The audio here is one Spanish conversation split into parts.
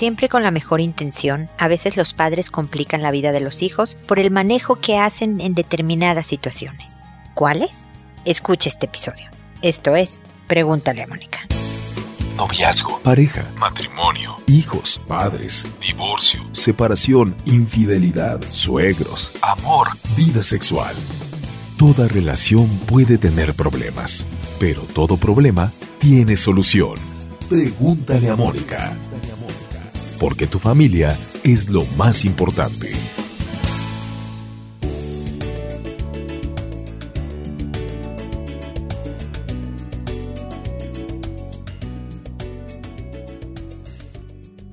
Siempre con la mejor intención, a veces los padres complican la vida de los hijos por el manejo que hacen en determinadas situaciones. ¿Cuáles? Escucha este episodio. Esto es, pregúntale a Mónica. Noviazgo, pareja, matrimonio, hijos, padres, divorcio, separación, infidelidad, suegros, amor, vida sexual. Toda relación puede tener problemas, pero todo problema tiene solución. Pregúntale a Mónica. Porque tu familia es lo más importante.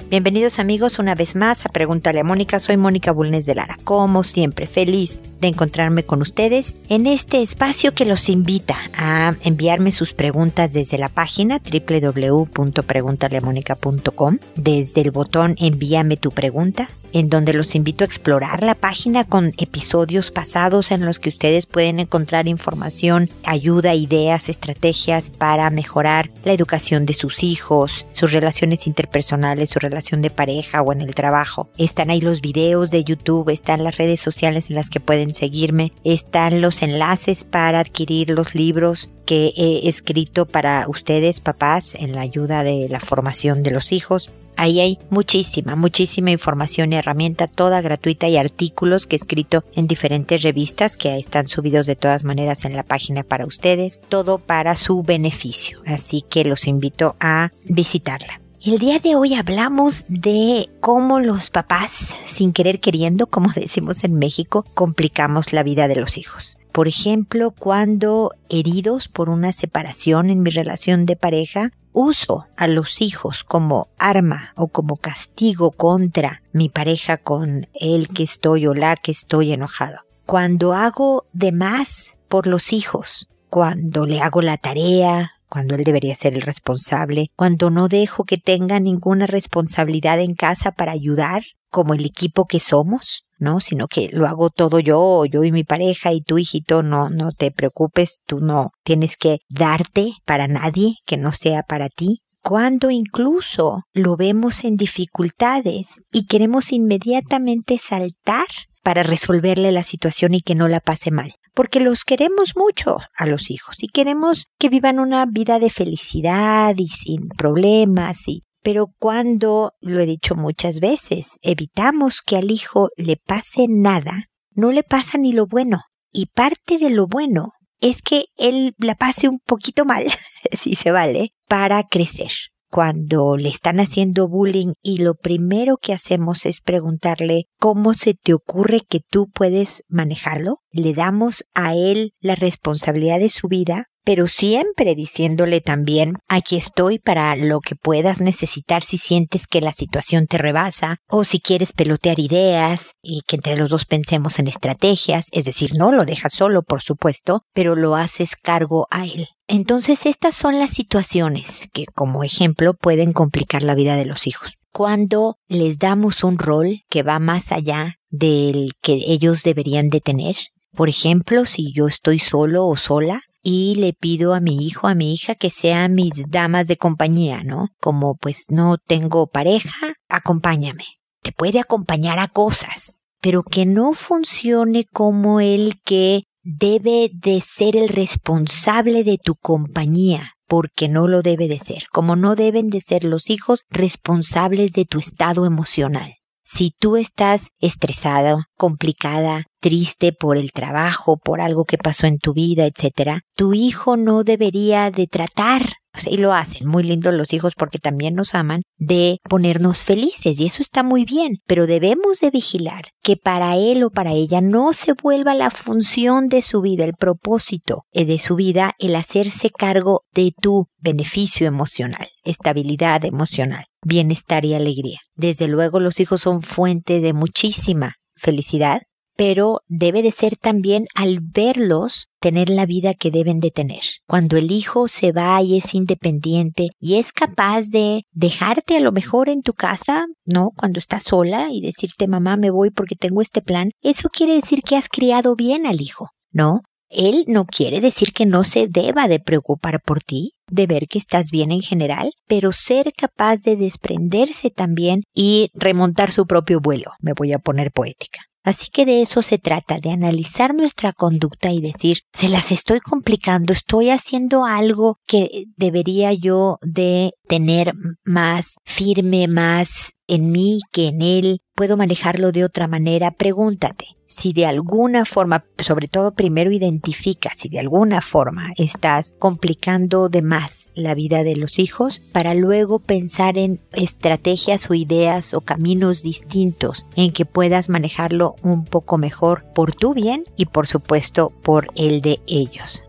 Bienvenidos amigos una vez más a Pregúntale a Mónica. Soy Mónica Bulnes de Lara. Como siempre, feliz de encontrarme con ustedes en este espacio que los invita a enviarme sus preguntas desde la página www.preguntaleamónica.com, desde el botón Envíame tu pregunta, en donde los invito a explorar la página con episodios pasados en los que ustedes pueden encontrar información, ayuda, ideas, estrategias para mejorar la educación de sus hijos, sus relaciones interpersonales, su relación de pareja o en el trabajo. Están ahí los videos de YouTube, están las redes sociales en las que pueden seguirme, están los enlaces para adquirir los libros que he escrito para ustedes, papás, en la ayuda de la formación de los hijos. Ahí hay muchísima, muchísima información y herramienta, toda gratuita y artículos que he escrito en diferentes revistas que están subidos de todas maneras en la página para ustedes, todo para su beneficio. Así que los invito a visitarla. El día de hoy hablamos de cómo los papás, sin querer queriendo, como decimos en México, complicamos la vida de los hijos. Por ejemplo, cuando heridos por una separación en mi relación de pareja, uso a los hijos como arma o como castigo contra mi pareja con el que estoy o la que estoy enojado. Cuando hago de más por los hijos, cuando le hago la tarea, cuando él debería ser el responsable, cuando no dejo que tenga ninguna responsabilidad en casa para ayudar, como el equipo que somos, ¿no? Sino que lo hago todo yo, yo y mi pareja y tu hijito, no, no te preocupes, tú no tienes que darte para nadie que no sea para ti. Cuando incluso lo vemos en dificultades y queremos inmediatamente saltar para resolverle la situación y que no la pase mal porque los queremos mucho a los hijos y queremos que vivan una vida de felicidad y sin problemas y pero cuando, lo he dicho muchas veces, evitamos que al hijo le pase nada, no le pasa ni lo bueno. Y parte de lo bueno es que él la pase un poquito mal, si se vale, para crecer. Cuando le están haciendo bullying y lo primero que hacemos es preguntarle cómo se te ocurre que tú puedes manejarlo, le damos a él la responsabilidad de su vida pero siempre diciéndole también, aquí estoy para lo que puedas necesitar si sientes que la situación te rebasa o si quieres pelotear ideas y que entre los dos pensemos en estrategias, es decir, no lo dejas solo, por supuesto, pero lo haces cargo a él. Entonces estas son las situaciones que como ejemplo pueden complicar la vida de los hijos. Cuando les damos un rol que va más allá del que ellos deberían de tener, por ejemplo, si yo estoy solo o sola, y le pido a mi hijo, a mi hija que sean mis damas de compañía, ¿no? Como pues no tengo pareja, acompáñame. Te puede acompañar a cosas, pero que no funcione como el que debe de ser el responsable de tu compañía, porque no lo debe de ser, como no deben de ser los hijos responsables de tu estado emocional. Si tú estás estresado, complicada, triste por el trabajo, por algo que pasó en tu vida, etc., tu hijo no debería de tratar y lo hacen, muy lindos los hijos porque también nos aman, de ponernos felices y eso está muy bien, pero debemos de vigilar que para él o para ella no se vuelva la función de su vida, el propósito eh, de su vida, el hacerse cargo de tu beneficio emocional, estabilidad emocional, bienestar y alegría. Desde luego los hijos son fuente de muchísima felicidad, pero debe de ser también al verlos tener la vida que deben de tener. Cuando el hijo se va y es independiente y es capaz de dejarte a lo mejor en tu casa, ¿no? Cuando estás sola y decirte mamá me voy porque tengo este plan, eso quiere decir que has criado bien al hijo, ¿no? Él no quiere decir que no se deba de preocupar por ti, de ver que estás bien en general, pero ser capaz de desprenderse también y remontar su propio vuelo. Me voy a poner poética. Así que de eso se trata, de analizar nuestra conducta y decir, se las estoy complicando, estoy haciendo algo que debería yo de tener más firme, más en mí que en él, puedo manejarlo de otra manera, pregúntate si de alguna forma, sobre todo primero identifica si de alguna forma estás complicando de más la vida de los hijos para luego pensar en estrategias o ideas o caminos distintos en que puedas manejarlo un poco mejor por tu bien y por supuesto por el de ellos.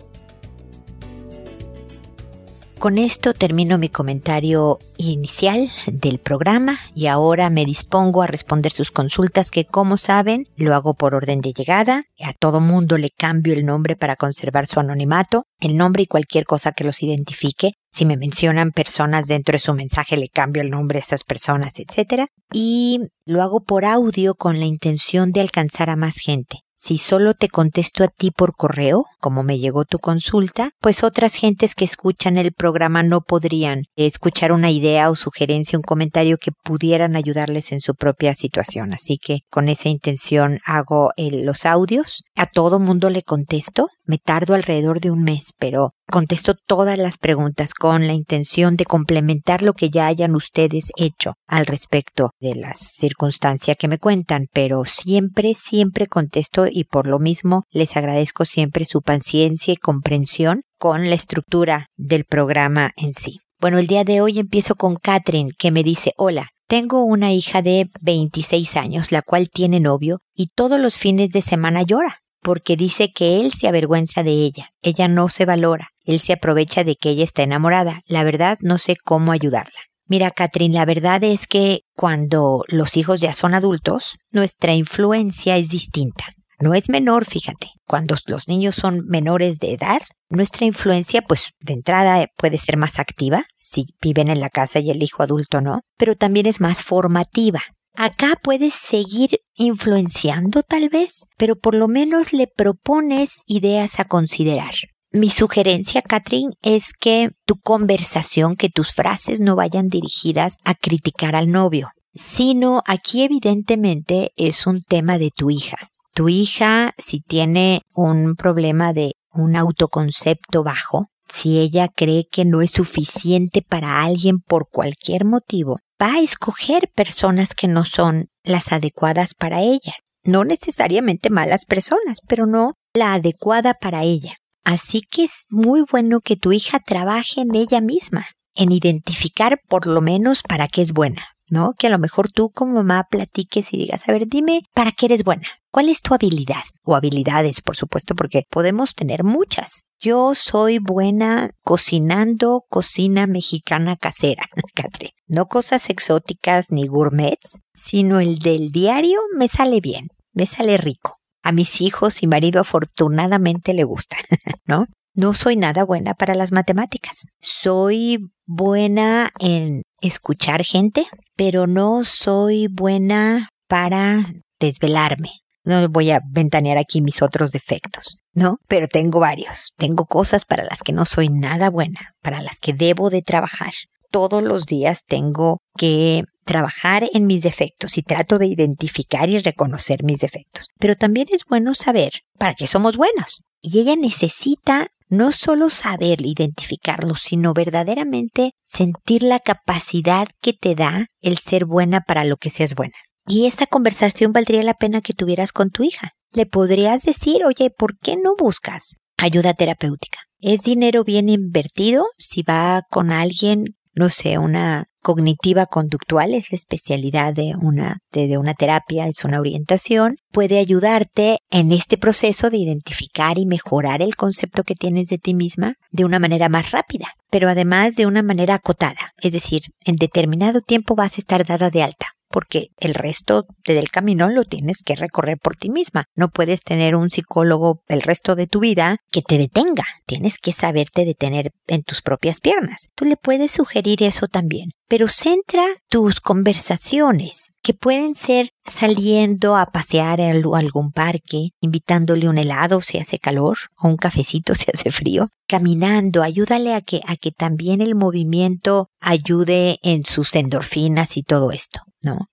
Con esto termino mi comentario inicial del programa y ahora me dispongo a responder sus consultas que como saben lo hago por orden de llegada. A todo mundo le cambio el nombre para conservar su anonimato, el nombre y cualquier cosa que los identifique. Si me mencionan personas dentro de su mensaje le cambio el nombre a esas personas, etc. Y lo hago por audio con la intención de alcanzar a más gente. Si solo te contesto a ti por correo, como me llegó tu consulta, pues otras gentes que escuchan el programa no podrían escuchar una idea o sugerencia, un comentario que pudieran ayudarles en su propia situación. Así que con esa intención hago los audios. A todo mundo le contesto. Me tardo alrededor de un mes, pero contesto todas las preguntas con la intención de complementar lo que ya hayan ustedes hecho al respecto de la circunstancia que me cuentan, pero siempre, siempre contesto y por lo mismo les agradezco siempre su paciencia y comprensión con la estructura del programa en sí. Bueno, el día de hoy empiezo con Catherine que me dice, hola, tengo una hija de 26 años, la cual tiene novio y todos los fines de semana llora porque dice que él se avergüenza de ella, ella no se valora, él se aprovecha de que ella está enamorada. La verdad no sé cómo ayudarla. Mira, Catherine, la verdad es que cuando los hijos ya son adultos, nuestra influencia es distinta. No es menor, fíjate. Cuando los niños son menores de edad, nuestra influencia, pues de entrada puede ser más activa, si viven en la casa y el hijo adulto no, pero también es más formativa. Acá puedes seguir influenciando tal vez, pero por lo menos le propones ideas a considerar. Mi sugerencia, Catherine, es que tu conversación, que tus frases no vayan dirigidas a criticar al novio, sino aquí evidentemente es un tema de tu hija. Tu hija, si tiene un problema de un autoconcepto bajo, si ella cree que no es suficiente para alguien por cualquier motivo, va a escoger personas que no son las adecuadas para ella. No necesariamente malas personas, pero no la adecuada para ella. Así que es muy bueno que tu hija trabaje en ella misma, en identificar por lo menos para qué es buena. ¿No? Que a lo mejor tú como mamá platiques y digas, a ver, dime, ¿para qué eres buena? ¿Cuál es tu habilidad? O habilidades, por supuesto, porque podemos tener muchas. Yo soy buena cocinando cocina mexicana casera, Catre. No cosas exóticas ni gourmets, sino el del diario me sale bien, me sale rico. A mis hijos y marido afortunadamente le gusta, ¿no? No soy nada buena para las matemáticas. Soy buena en escuchar gente, pero no soy buena para desvelarme. No voy a ventanear aquí mis otros defectos, ¿no? Pero tengo varios. Tengo cosas para las que no soy nada buena, para las que debo de trabajar. Todos los días tengo que trabajar en mis defectos y trato de identificar y reconocer mis defectos. Pero también es bueno saber para qué somos buenos. Y ella necesita no solo saber identificarlo, sino verdaderamente sentir la capacidad que te da el ser buena para lo que seas buena. Y esta conversación valdría la pena que tuvieras con tu hija. Le podrías decir, oye, ¿por qué no buscas ayuda terapéutica? ¿Es dinero bien invertido si va con alguien, no sé, una cognitiva conductual es la especialidad de una, de, una terapia, es una orientación, puede ayudarte en este proceso de identificar y mejorar el concepto que tienes de ti misma de una manera más rápida, pero además de una manera acotada, es decir, en determinado tiempo vas a estar dada de alta porque el resto del camino lo tienes que recorrer por ti misma. No puedes tener un psicólogo el resto de tu vida que te detenga. Tienes que saberte detener en tus propias piernas. Tú le puedes sugerir eso también pero centra tus conversaciones, que pueden ser saliendo a pasear a algún parque, invitándole un helado si hace calor, o un cafecito si hace frío, caminando, ayúdale a que, a que también el movimiento ayude en sus endorfinas y todo esto,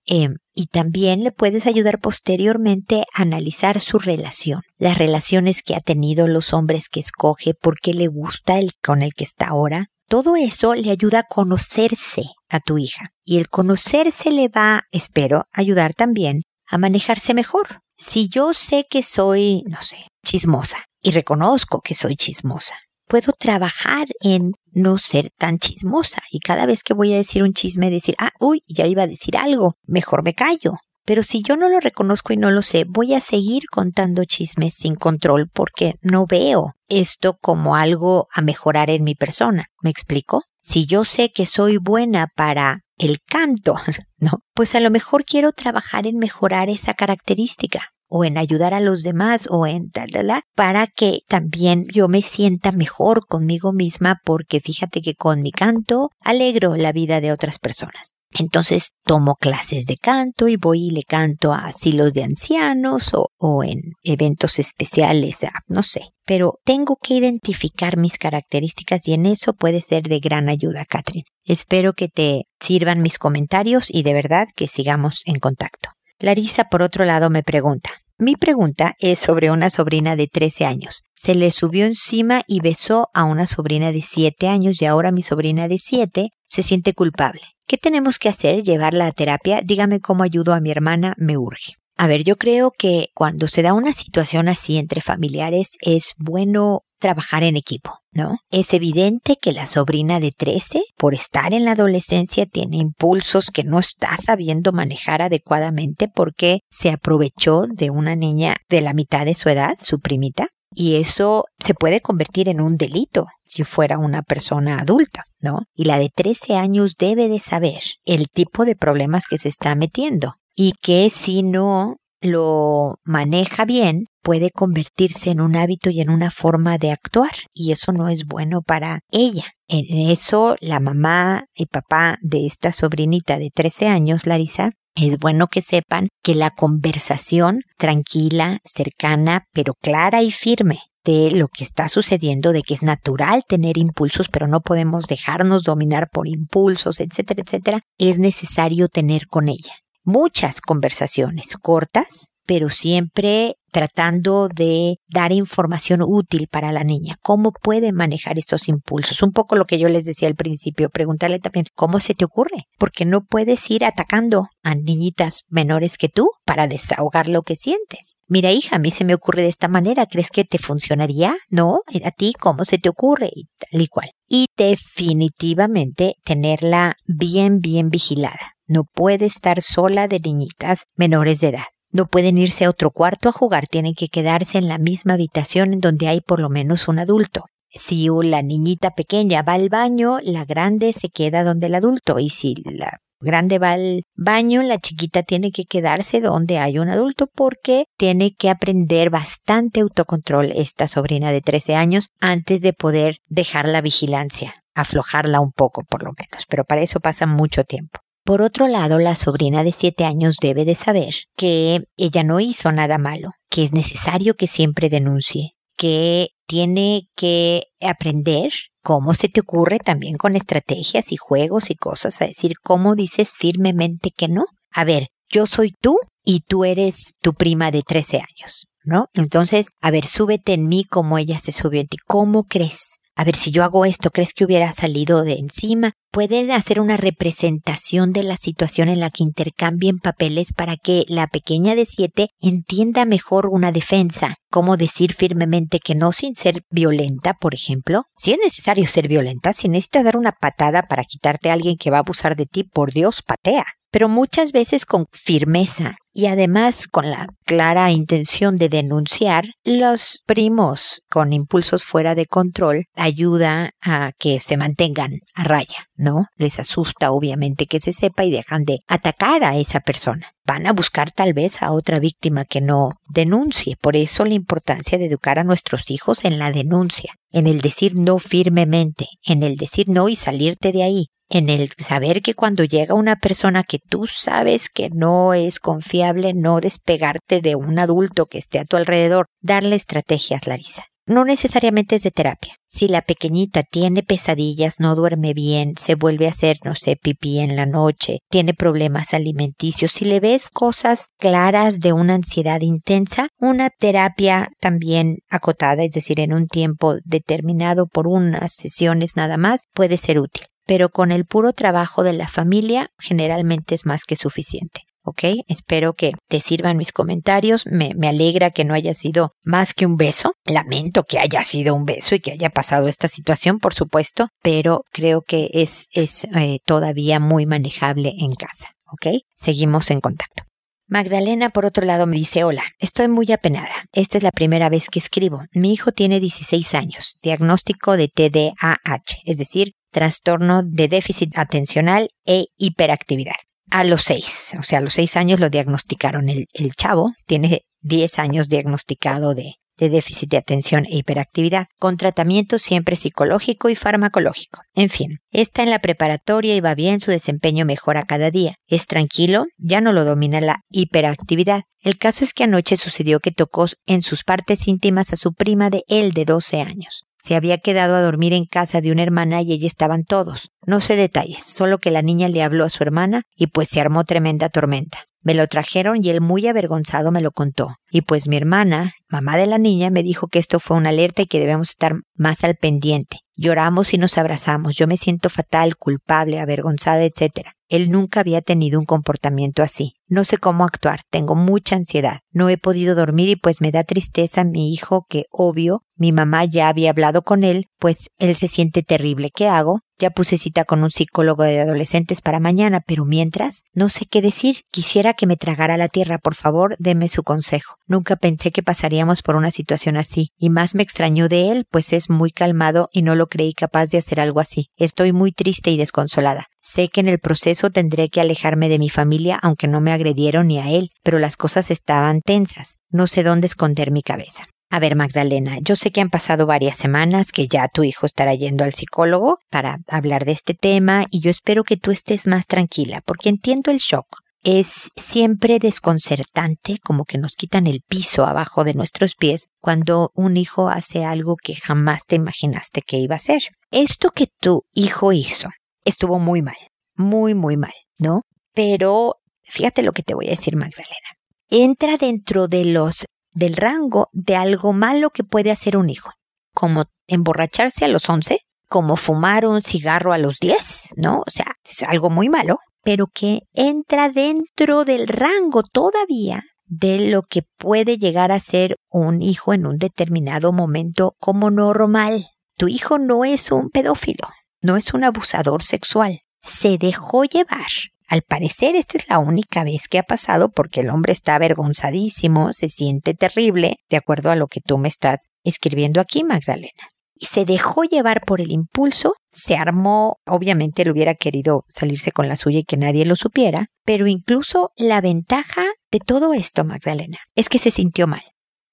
Em, y también le puedes ayudar posteriormente a analizar su relación, las relaciones que ha tenido los hombres que escoge, por qué le gusta el con el que está ahora, todo eso le ayuda a conocerse a tu hija. Y el conocerse le va, espero, ayudar también a manejarse mejor. Si yo sé que soy, no sé, chismosa y reconozco que soy chismosa, puedo trabajar en no ser tan chismosa y cada vez que voy a decir un chisme decir, ah, uy, ya iba a decir algo, mejor me callo. Pero si yo no lo reconozco y no lo sé, voy a seguir contando chismes sin control porque no veo esto como algo a mejorar en mi persona. ¿Me explico? Si yo sé que soy buena para el canto, ¿no? Pues a lo mejor quiero trabajar en mejorar esa característica o en ayudar a los demás o en tal, tal, para que también yo me sienta mejor conmigo misma porque fíjate que con mi canto alegro la vida de otras personas. Entonces tomo clases de canto y voy y le canto a asilos de ancianos o, en eventos especiales, no sé. Pero tengo que identificar mis características y en eso puede ser de gran ayuda, Catherine. Espero que te sirvan mis comentarios y de verdad que sigamos en contacto. Larisa, por otro lado, me pregunta, mi pregunta es sobre una sobrina de 13 años. Se le subió encima y besó a una sobrina de 7 años y ahora mi sobrina de 7 se siente culpable. ¿Qué tenemos que hacer? ¿Llevarla a terapia? Dígame cómo ayudo a mi hermana, me urge. A ver, yo creo que cuando se da una situación así entre familiares es bueno trabajar en equipo, ¿no? Es evidente que la sobrina de 13, por estar en la adolescencia, tiene impulsos que no está sabiendo manejar adecuadamente porque se aprovechó de una niña de la mitad de su edad, su primita, y eso se puede convertir en un delito si fuera una persona adulta, ¿no? Y la de 13 años debe de saber el tipo de problemas que se está metiendo y que si no lo maneja bien, puede convertirse en un hábito y en una forma de actuar y eso no es bueno para ella. En eso la mamá y papá de esta sobrinita de 13 años, Larisa, es bueno que sepan que la conversación tranquila, cercana, pero clara y firme de lo que está sucediendo, de que es natural tener impulsos, pero no podemos dejarnos dominar por impulsos, etcétera, etcétera, es necesario tener con ella. Muchas conversaciones cortas, pero siempre tratando de dar información útil para la niña, cómo puede manejar estos impulsos. Un poco lo que yo les decía al principio, preguntarle también, ¿cómo se te ocurre? Porque no puedes ir atacando a niñitas menores que tú para desahogar lo que sientes. Mira, hija, a mí se me ocurre de esta manera, ¿crees que te funcionaría? ¿No? ¿A ti cómo se te ocurre? Y tal y cual. Y definitivamente tenerla bien, bien vigilada. No puede estar sola de niñitas menores de edad. No pueden irse a otro cuarto a jugar, tienen que quedarse en la misma habitación en donde hay por lo menos un adulto. Si la niñita pequeña va al baño, la grande se queda donde el adulto. Y si la grande va al baño, la chiquita tiene que quedarse donde hay un adulto porque tiene que aprender bastante autocontrol esta sobrina de 13 años antes de poder dejar la vigilancia, aflojarla un poco por lo menos, pero para eso pasa mucho tiempo. Por otro lado, la sobrina de siete años debe de saber que ella no hizo nada malo, que es necesario que siempre denuncie, que tiene que aprender cómo se te ocurre también con estrategias y juegos y cosas, a decir cómo dices firmemente que no. A ver, yo soy tú y tú eres tu prima de 13 años, ¿no? Entonces, a ver, súbete en mí como ella se subió en ti. ¿Cómo crees? A ver si yo hago esto, ¿crees que hubiera salido de encima? Pueden hacer una representación de la situación en la que intercambien papeles para que la pequeña de siete entienda mejor una defensa, cómo decir firmemente que no sin ser violenta, por ejemplo. Si es necesario ser violenta, si necesitas dar una patada para quitarte a alguien que va a abusar de ti, por Dios, patea pero muchas veces con firmeza y además con la clara intención de denunciar, los primos con impulsos fuera de control ayuda a que se mantengan a raya, ¿no? Les asusta obviamente que se sepa y dejan de atacar a esa persona. Van a buscar tal vez a otra víctima que no denuncie. Por eso la importancia de educar a nuestros hijos en la denuncia, en el decir no firmemente, en el decir no y salirte de ahí, en el saber que cuando llega una persona que tú sabes que no es confiable, no despegarte de un adulto que esté a tu alrededor, darle estrategias, Larisa. No necesariamente es de terapia. Si la pequeñita tiene pesadillas, no duerme bien, se vuelve a hacer, no sé, pipí en la noche, tiene problemas alimenticios, si le ves cosas claras de una ansiedad intensa, una terapia también acotada, es decir, en un tiempo determinado por unas sesiones nada más, puede ser útil pero con el puro trabajo de la familia generalmente es más que suficiente. ¿ok? Espero que te sirvan mis comentarios. Me, alegra que no haya sido más que un beso. Lamento que haya sido un beso y que haya pasado esta situación, por supuesto, pero creo que es, es eh, todavía muy manejable en casa, ¿ok? Seguimos en contacto. Magdalena, por otro lado, me dice, hola, estoy muy apenada. Esta es la primera vez que escribo. Mi hijo tiene 16 años, diagnóstico de TDAH, es decir, trastorno de déficit atencional e hiperactividad. A los seis, o sea, a los seis años lo diagnosticaron. El, chavo tiene 10 años diagnosticado de, de déficit de atención e hiperactividad, con tratamiento siempre psicológico y farmacológico. En fin, está en la preparatoria y va bien, su desempeño mejora cada día. Es tranquilo, ya no lo domina la hiperactividad. El caso es que anoche sucedió que tocó en sus partes íntimas a su prima de él de 12 años. Se había quedado a dormir en casa de una hermana y allí estaban todos. No sé detalles, solo que la niña le habló a su hermana y pues se armó tremenda tormenta. Me lo trajeron y él muy avergonzado me lo contó. Y pues mi hermana, mamá de la niña, me dijo que esto fue una alerta y que debemos estar más al pendiente. Lloramos y nos abrazamos. Yo me siento fatal, culpable, avergonzada, etc. Él nunca había tenido un comportamiento así. No sé cómo actuar, tengo mucha ansiedad. No he podido dormir y pues me da tristeza mi hijo que, obvio, mi mamá ya había hablado con él, pues él se siente terrible. ¿Qué hago? Ya puse cita con un psicólogo de adolescentes para mañana, pero mientras, no sé qué decir. Quisiera que me tragara la tierra, por favor, deme su consejo. Nunca pensé que pasaríamos por una situación así, y más me extrañó de él, pues es muy calmado y no lo creí capaz de hacer algo así. Estoy muy triste y desconsolada. Sé que en el proceso tendré que alejarme de mi familia, aunque no me agredieron ni a él, pero las cosas estaban tensas. No sé dónde esconder mi cabeza. A ver, Magdalena, yo sé que han pasado varias semanas que ya tu hijo estará yendo al psicólogo para hablar de este tema y yo espero que tú estés más tranquila porque entiendo el shock. Es siempre desconcertante como que nos quitan el piso abajo de nuestros pies cuando un hijo hace algo que jamás te imaginaste que iba a hacer. Esto que tu hijo hizo estuvo muy mal, muy, muy mal, ¿no? Pero fíjate lo que te voy a decir, Magdalena. Entra dentro de los del rango de algo malo que puede hacer un hijo, como emborracharse a los 11, como fumar un cigarro a los 10, ¿no? O sea, es algo muy malo, pero que entra dentro del rango todavía de lo que puede llegar a ser un hijo en un determinado momento como normal. Tu hijo no es un pedófilo, no es un abusador sexual, se dejó llevar al parecer esta es la única vez que ha pasado porque el hombre está avergonzadísimo, se siente terrible, de acuerdo a lo que tú me estás escribiendo aquí, Magdalena. Y se dejó llevar por el impulso, se armó, obviamente él hubiera querido salirse con la suya y que nadie lo supiera, pero incluso la ventaja de todo esto, Magdalena, es que se sintió mal.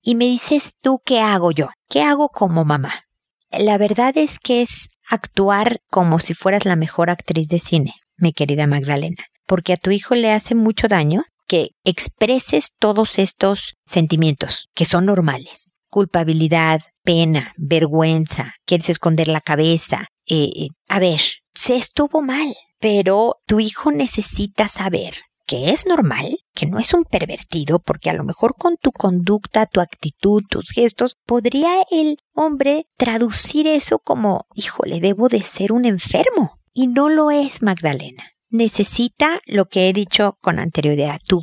Y me dices tú, ¿qué hago yo? ¿Qué hago como mamá? La verdad es que es actuar como si fueras la mejor actriz de cine mi querida Magdalena, porque a tu hijo le hace mucho daño que expreses todos estos sentimientos que son normales. Culpabilidad, pena, vergüenza, quieres esconder la cabeza. Eh, eh, a ver, se estuvo mal, pero tu hijo necesita saber que es normal, que no es un pervertido, porque a lo mejor con tu conducta, tu actitud, tus gestos, podría el hombre traducir eso como, híjole, debo de ser un enfermo. Y no lo es, Magdalena. Necesita lo que he dicho con anterioridad, tu,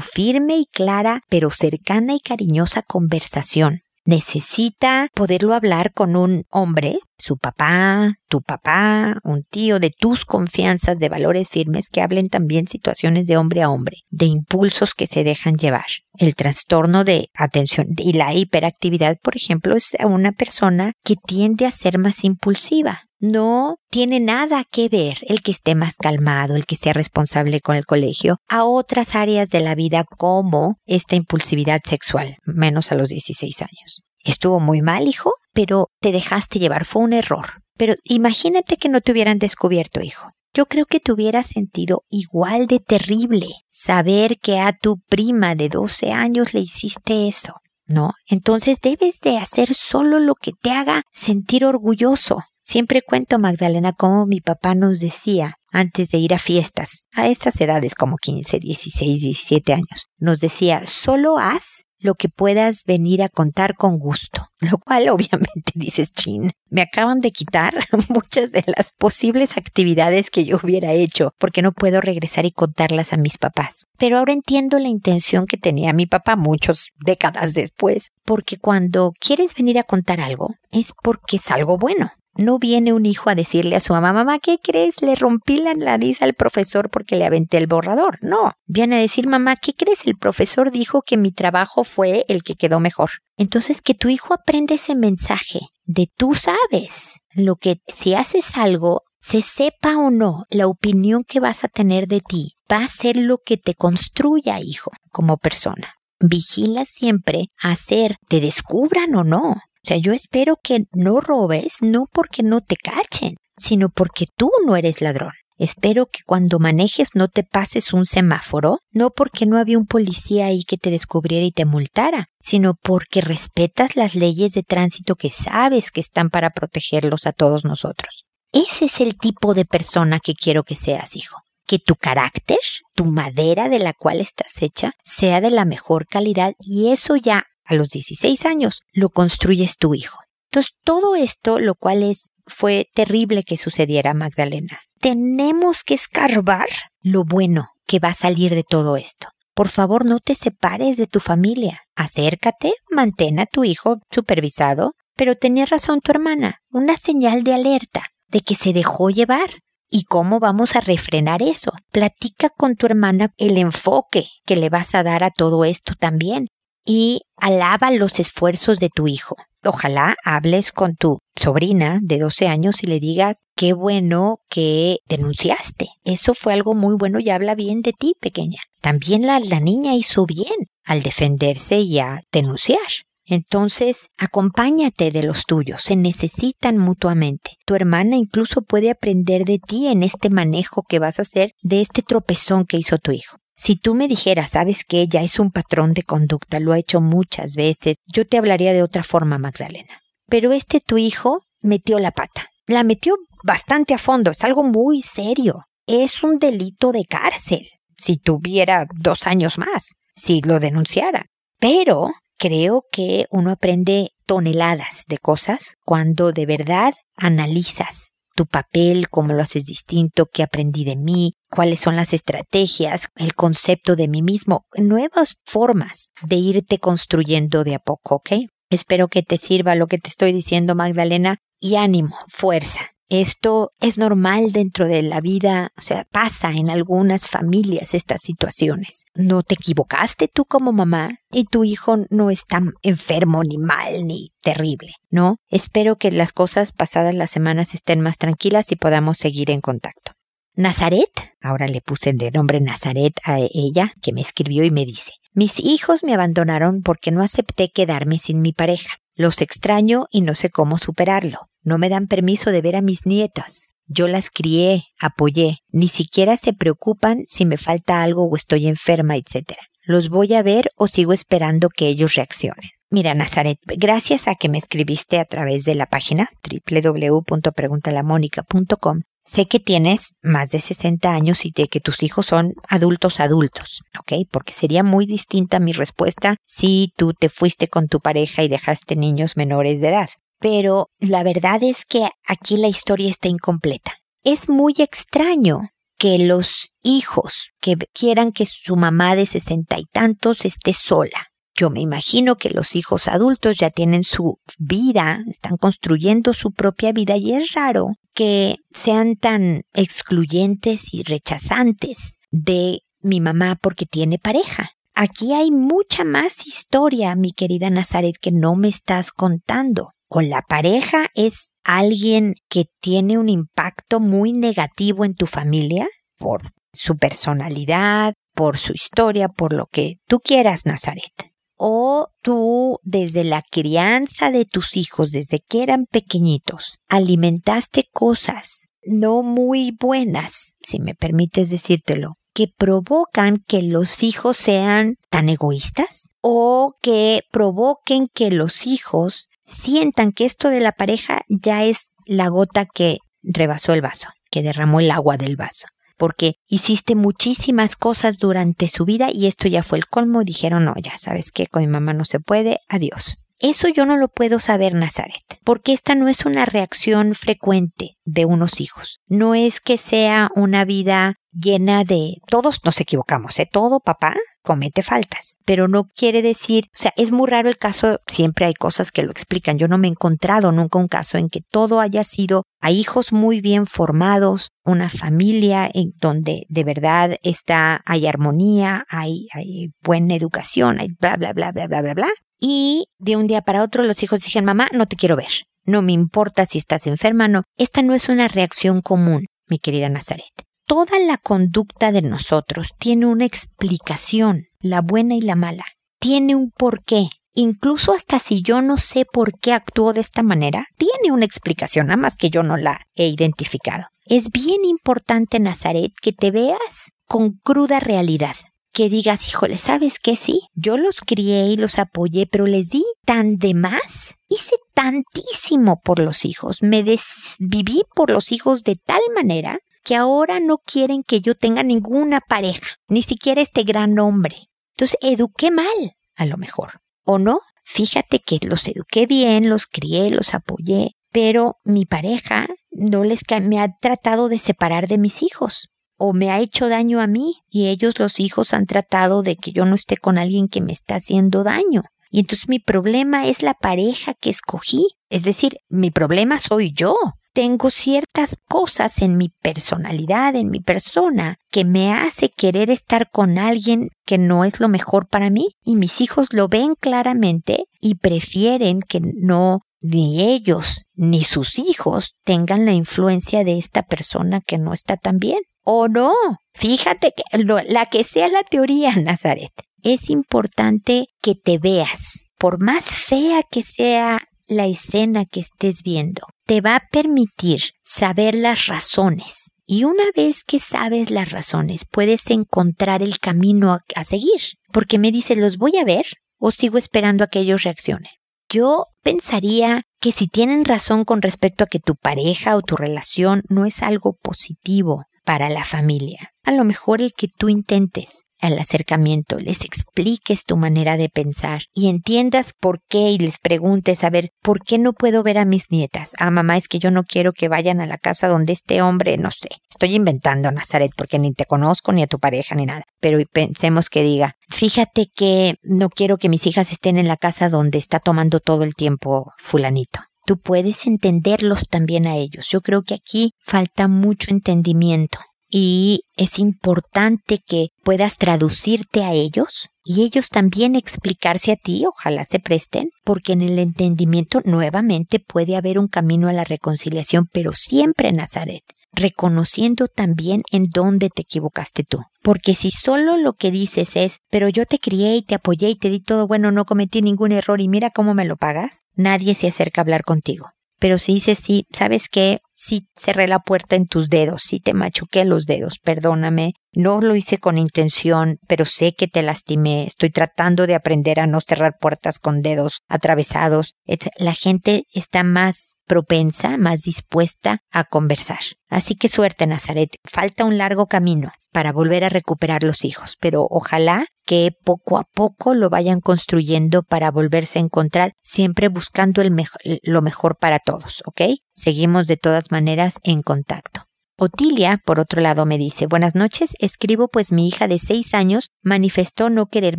firme y clara, pero cercana y cariñosa conversación. necesita poderlo hablar con un hombre, su papá, tu papá, un tío de tus confianzas de valores firmes que hablen también situaciones de hombre a hombre, de impulsos que se dejan llevar. El trastorno de atención y la hiperactividad, por ejemplo, es una persona que tiende a ser más impulsiva no tiene nada que ver el que esté más calmado, el que sea responsable con el colegio, a otras áreas de la vida como esta impulsividad sexual, menos a los 16 años. Estuvo muy mal, hijo, pero te dejaste llevar, fue un error. Pero imagínate que no te hubieran descubierto, hijo. Yo creo que te hubieras sentido igual de terrible saber que a tu prima de 12 años le hiciste eso. ¿No? Entonces debes de hacer solo lo que te haga sentir orgulloso, Siempre cuento, Magdalena, cómo mi papá nos decía antes de ir a fiestas, a estas edades como 15, 16, 17 años, nos decía, solo haz lo que puedas venir a contar con gusto. Lo cual obviamente dices, chin, me acaban de quitar muchas de las posibles actividades que yo hubiera hecho porque no puedo regresar y contarlas a mis papás. Pero ahora entiendo la intención que tenía mi papá muchas décadas después, porque cuando quieres venir a contar algo es porque es algo bueno. No viene un hijo a decirle a su mamá, mamá, ¿qué crees? Le rompí la nariz al profesor porque le aventé el borrador. No. Viene a decir, mamá, ¿qué crees? El profesor dijo que mi trabajo fue el que quedó mejor. Entonces, que tu hijo aprenda ese mensaje de tú sabes lo que si haces algo, se sepa o no, la opinión que vas a tener de ti va a ser lo que te construya, hijo, como persona. Vigila siempre a hacer, te descubran o no. Sea, yo espero que no robes no porque no te cachen, sino porque tú no eres ladrón. Espero que cuando manejes no te pases un semáforo, no porque no había un policía ahí que te descubriera y te multara, sino porque respetas las leyes de tránsito que sabes que están para protegerlos a todos nosotros. Ese es el tipo de persona que quiero que seas, hijo. Que tu carácter, tu madera de la cual estás hecha, sea de la mejor calidad y eso ya a los 16 años, lo construyes tu hijo. Entonces, todo esto, lo cual es, fue terrible que sucediera, Magdalena. Tenemos que escarbar lo bueno que va a salir de todo esto. Por favor, no te separes de tu familia. Acércate, mantén a tu hijo supervisado, pero tenía razón tu hermana, una señal de alerta de que se dejó llevar. ¿Y cómo vamos a refrenar eso? Platica con tu hermana el enfoque que le vas a dar a todo esto también y alaba los esfuerzos de tu hijo. Ojalá hables con tu sobrina de 12 años y le digas qué bueno que denunciaste. Eso fue algo muy bueno y habla bien de ti, pequeña. También la, la niña hizo bien al defenderse y a denunciar. Entonces, acompáñate de los tuyos, se necesitan mutuamente. Tu hermana incluso puede aprender de ti en este manejo que vas a hacer de este tropezón que hizo tu hijo. Si tú me dijeras, sabes que ella es un patrón de conducta, lo ha hecho muchas veces, yo te hablaría de otra forma, Magdalena. Pero este tu hijo metió la pata. La metió bastante a fondo, es algo muy serio. Es un delito de cárcel. Si tuviera dos años más, si lo denunciara. Pero creo que uno aprende toneladas de cosas cuando de verdad analizas tu papel, cómo lo haces distinto, qué aprendí de mí, cuáles son las estrategias, el concepto de mí mismo, nuevas formas de irte construyendo de a poco, ¿ok? Espero que te sirva lo que te estoy diciendo, Magdalena, y ánimo, fuerza. Esto es normal dentro de la vida, o sea, pasa en algunas familias estas situaciones. No te equivocaste tú como mamá y tu hijo no está enfermo ni mal ni terrible, ¿no? Espero que las cosas pasadas las semanas estén más tranquilas y podamos seguir en contacto. Nazaret, ahora le puse de nombre Nazaret a ella, que me escribió y me dice, mis hijos me abandonaron porque no acepté quedarme sin mi pareja. Los extraño y no sé cómo superarlo. No me dan permiso de ver a mis nietas. Yo las crié, apoyé, ni siquiera se preocupan si me falta algo o estoy enferma, etc. ¿Los voy a ver o sigo esperando que ellos reaccionen? Mira, Nazaret, gracias a que me escribiste a través de la página www.preguntalamónica.com, sé que tienes más de 60 años y de que tus hijos son adultos adultos, ¿ok? Porque sería muy distinta mi respuesta si tú te fuiste con tu pareja y dejaste niños menores de edad pero la verdad es que aquí la historia está incompleta. Es muy extraño que los hijos que quieran que su mamá de sesenta y tantos esté sola, Yo me imagino que los hijos adultos ya tienen su vida, están construyendo su propia vida y es raro que sean tan excluyentes y rechazantes de mi mamá porque tiene pareja. Aquí hay mucha más historia, mi querida Nazaret, que no me estás contando. O la pareja es alguien que tiene un impacto muy negativo en tu familia por su personalidad, por su historia, por lo que tú quieras, Nazaret. O tú, desde la crianza de tus hijos, desde que eran pequeñitos, alimentaste cosas no muy buenas, si me permites decírtelo, que provocan que los hijos sean tan egoístas o que provoquen que los hijos sientan que esto de la pareja ya es la gota que rebasó el vaso, que derramó el agua del vaso porque hiciste muchísimas cosas durante su vida y esto ya fue el colmo. Dijeron, no, ya sabes que con mi mamá no se puede, adiós. Eso yo no lo puedo saber, Nazaret, porque esta no es una reacción frecuente de unos hijos. No es que sea una vida llena de... Todos nos equivocamos, ¿eh? Todo papá comete faltas, pero no quiere decir, o sea, es muy raro el caso, siempre hay cosas que lo explican. Yo no me he encontrado nunca un caso en que todo haya sido a hijos muy bien formados, una familia en donde de verdad está, hay armonía, hay, hay buena educación, hay bla, bla, bla, bla, bla, bla, bla. Y de un día para otro los hijos dijeron, mamá, no te quiero ver. No me importa si estás enferma, no. Esta no es una reacción común, mi querida Nazaret toda la conducta de nosotros tiene una explicación, la buena y la mala. Tiene un porqué. Incluso hasta si yo no sé por qué actuó de esta manera, tiene una explicación, nada más que yo no la he identificado. Es bien importante, Nazaret, que te veas con cruda realidad. Que digas, híjole, ¿sabes qué? Sí, yo los crié y los apoyé, pero les di tan de más. Hice tantísimo por los hijos, me desviví por los hijos de tal manera que ahora no quieren que yo tenga ninguna pareja, ni siquiera este gran hombre. Entonces, eduqué mal, a lo mejor. ¿O no? Fíjate que los eduqué bien, los crié, los apoyé, pero mi pareja no les me ha tratado de separar de mis hijos o me ha hecho daño a mí y ellos los hijos han tratado de que yo no esté con alguien que me está haciendo daño. Y entonces mi problema es la pareja que escogí. Es decir, mi problema soy yo tengo ciertas cosas en mi personalidad, en mi persona, que me hace querer estar con alguien que no es lo mejor para mí y mis hijos lo ven claramente y prefieren que no ni ellos ni sus hijos tengan la influencia de esta persona que no está tan bien. ¿O no? Fíjate que la que sea la teoría, Nazaret, es importante que te veas. Por más fea que sea la escena que estés viendo, te va a permitir saber las razones. Y una vez que sabes las razones, puedes encontrar el camino a, seguir. Porque me dices, ¿los voy a ver o sigo esperando a que ellos reaccionen? Yo pensaría que si tienen razón con respecto a que tu pareja o tu relación no es algo positivo para la familia, a lo mejor el que tú intentes al acercamiento, les expliques tu manera de pensar y entiendas por qué y les preguntes, a ver, ¿por qué no puedo ver a mis nietas? Ah, mamá, es que yo no quiero que vayan a la casa donde este hombre, no sé. Estoy inventando, Nazaret, porque ni te conozco ni a tu pareja ni nada. Pero pensemos que diga, fíjate que no quiero que mis hijas estén en la casa donde está tomando todo el tiempo fulanito tú puedes entenderlos también a ellos. Yo creo que aquí falta mucho entendimiento y es importante que puedas traducirte a ellos y ellos también explicarse a ti, ojalá se presten, porque en el entendimiento nuevamente puede haber un camino a la reconciliación, pero siempre Nazaret, reconociendo también en dónde te equivocaste tú. Porque si solo lo que dices es, pero yo te crié y te apoyé y te di todo bueno, no cometí ningún error y mira cómo me lo pagas, nadie se acerca a hablar contigo. Pero si dices, sí, ¿sabes qué? Sí cerré la puerta en tus dedos, sí te machuqué los dedos, perdóname. No lo hice con intención, pero sé que te lastimé. Estoy tratando de aprender a no cerrar puertas con dedos atravesados. La gente está más propensa, más dispuesta a conversar. Así que suerte, Nazaret. Falta un largo camino para volver a recuperar los hijos, pero ojalá que poco a poco lo vayan construyendo para volverse a encontrar, siempre buscando lo mejor para todos, ¿ok? Seguimos de todas maneras en contacto. Otilia, por otro lado, me dice, buenas noches, escribo pues mi hija de seis años manifestó no querer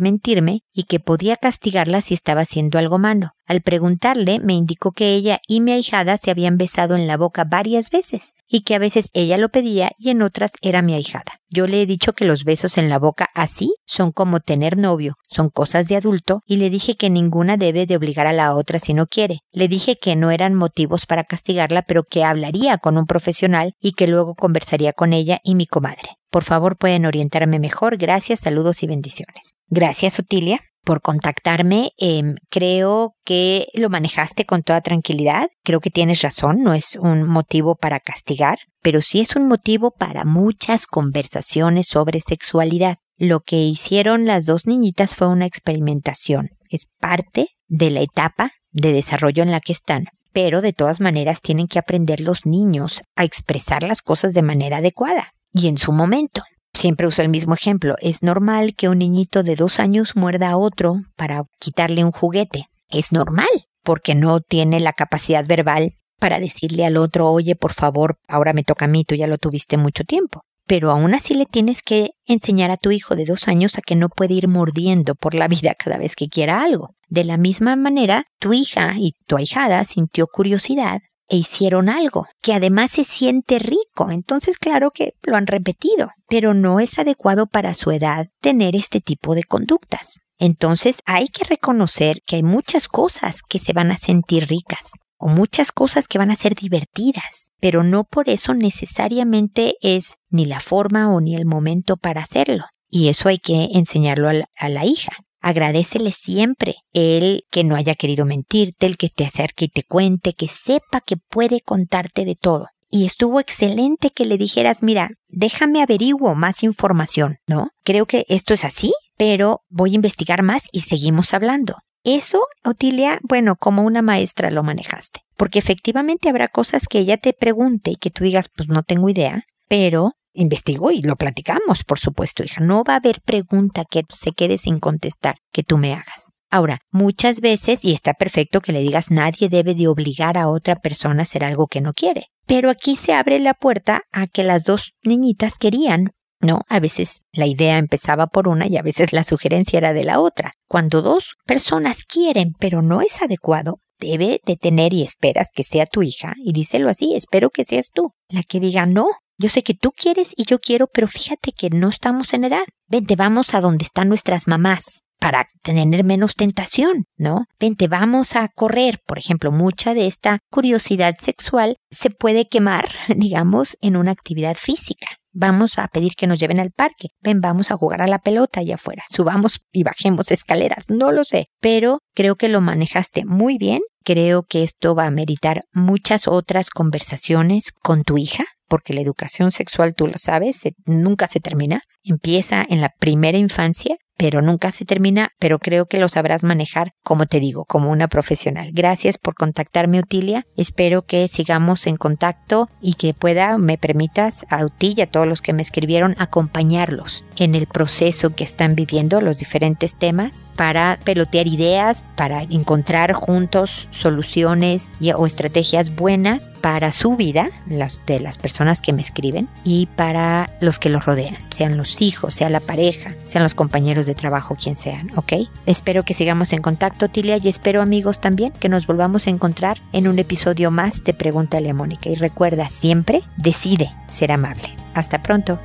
mentirme y que podía castigarla si estaba haciendo algo malo. Al preguntarle, me indicó que ella y mi ahijada se habían besado en la boca varias veces y que a veces ella lo pedía y en otras era mi ahijada. Yo le he dicho que los besos en la boca así son como tener novio, son cosas de adulto y le dije que ninguna debe de obligar a la otra si no quiere. Le dije que no eran motivos para castigarla, pero que hablaría con un profesional y que luego conversaría con ella y mi comadre. Por favor, pueden orientarme mejor. Gracias, saludos y bendiciones. Gracias, Otilia por contactarme. Em, creo que lo manejaste con toda tranquilidad. Creo que tienes razón, no es un motivo para castigar, pero sí es un motivo para muchas conversaciones sobre sexualidad. Lo que hicieron las dos niñitas fue una experimentación. Es parte de la etapa de desarrollo en la que están. Pero de todas maneras tienen que aprender los niños a expresar las cosas de manera adecuada y en su momento. Siempre uso el mismo ejemplo. Es normal que un niñito de dos años muerda a otro para quitarle un juguete. Es normal, porque no tiene la capacidad verbal para decirle al otro, oye, por favor, ahora me toca a mí, tú ya lo tuviste mucho tiempo. Pero aún así le tienes que enseñar a tu hijo de dos años a que no puede ir mordiendo por la vida cada vez que quiera algo. De la misma manera, tu hija y tu ahijada sintió curiosidad e hicieron algo, que además se siente rico. Entonces, claro que lo han repetido, pero no es adecuado para su edad tener este tipo de conductas. Entonces, hay que reconocer que hay muchas cosas que se van a sentir ricas o muchas cosas que van a ser divertidas, pero no por eso necesariamente es ni la forma o ni el momento para hacerlo. Y eso hay que enseñarlo a la, a la hija. Agradecele siempre el que no haya querido mentirte, el que te acerque y te cuente, que sepa que puede contarte de todo. Y estuvo excelente que le dijeras, mira, déjame averiguo más información, ¿no? Creo que esto es así, pero voy a investigar más y seguimos hablando. Eso, Otilia, bueno, como una maestra lo manejaste. Porque efectivamente habrá cosas que ella te pregunte y que tú digas, pues no tengo idea, pero investigo y lo platicamos, por supuesto, hija. No va a haber pregunta que se quede sin contestar que tú me hagas. Ahora, muchas veces, y está perfecto que le digas, nadie debe de obligar a otra persona a hacer algo que no quiere. Pero aquí se abre la puerta a que las dos niñitas querían, ¿no? A veces la idea empezaba por una y a veces la sugerencia era de la otra. Cuando dos personas quieren, pero no es adecuado, debe de tener y esperas que sea tu hija, y díselo así, espero que seas tú, la que diga no, yo sé que tú quieres y yo quiero, pero fíjate que no estamos en edad. Vente, vamos a donde están nuestras mamás para tener menos tentación, ¿no? Vente, vamos a correr. Por ejemplo, mucha de esta curiosidad sexual se puede quemar, digamos, en una actividad física. Vamos a pedir que nos lleven al parque. Ven, vamos a jugar a la pelota allá afuera. Subamos y bajemos escaleras. No lo sé. Pero creo que lo manejaste muy bien. Creo que esto va a meritar muchas otras conversaciones con tu hija porque la educación sexual, tú lo sabes, nunca se termina. Empieza en la primera infancia pero nunca se termina, pero creo que lo sabrás manejar, como te digo, como una profesional. Gracias por contactarme, Utilia. Espero que sigamos en contacto y que pueda, me permitas, a Uti y a todos los que me escribieron, acompañarlos en el proceso que están viviendo, los diferentes temas, para pelotear ideas, para encontrar juntos soluciones o estrategias buenas para su vida, las de las personas que me escriben, y para los que los rodean, sean los hijos, sea la pareja, sean los compañeros de trabajo, quien sean, ¿ok? Espero que sigamos en contacto, Tilia, y espero, amigos, también que nos volvamos a encontrar en un episodio más de Pregúntale a Mónica. Y recuerda, siempre decide ser amable. Hasta pronto.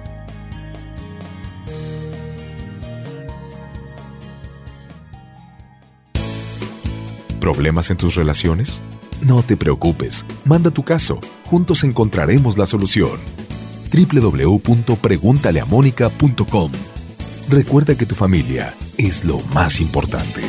¿Problemas en tus relaciones? No te preocupes, manda tu caso, juntos encontraremos la solución. www.preguntaleamónica.com Recuerda que tu familia es lo más importante.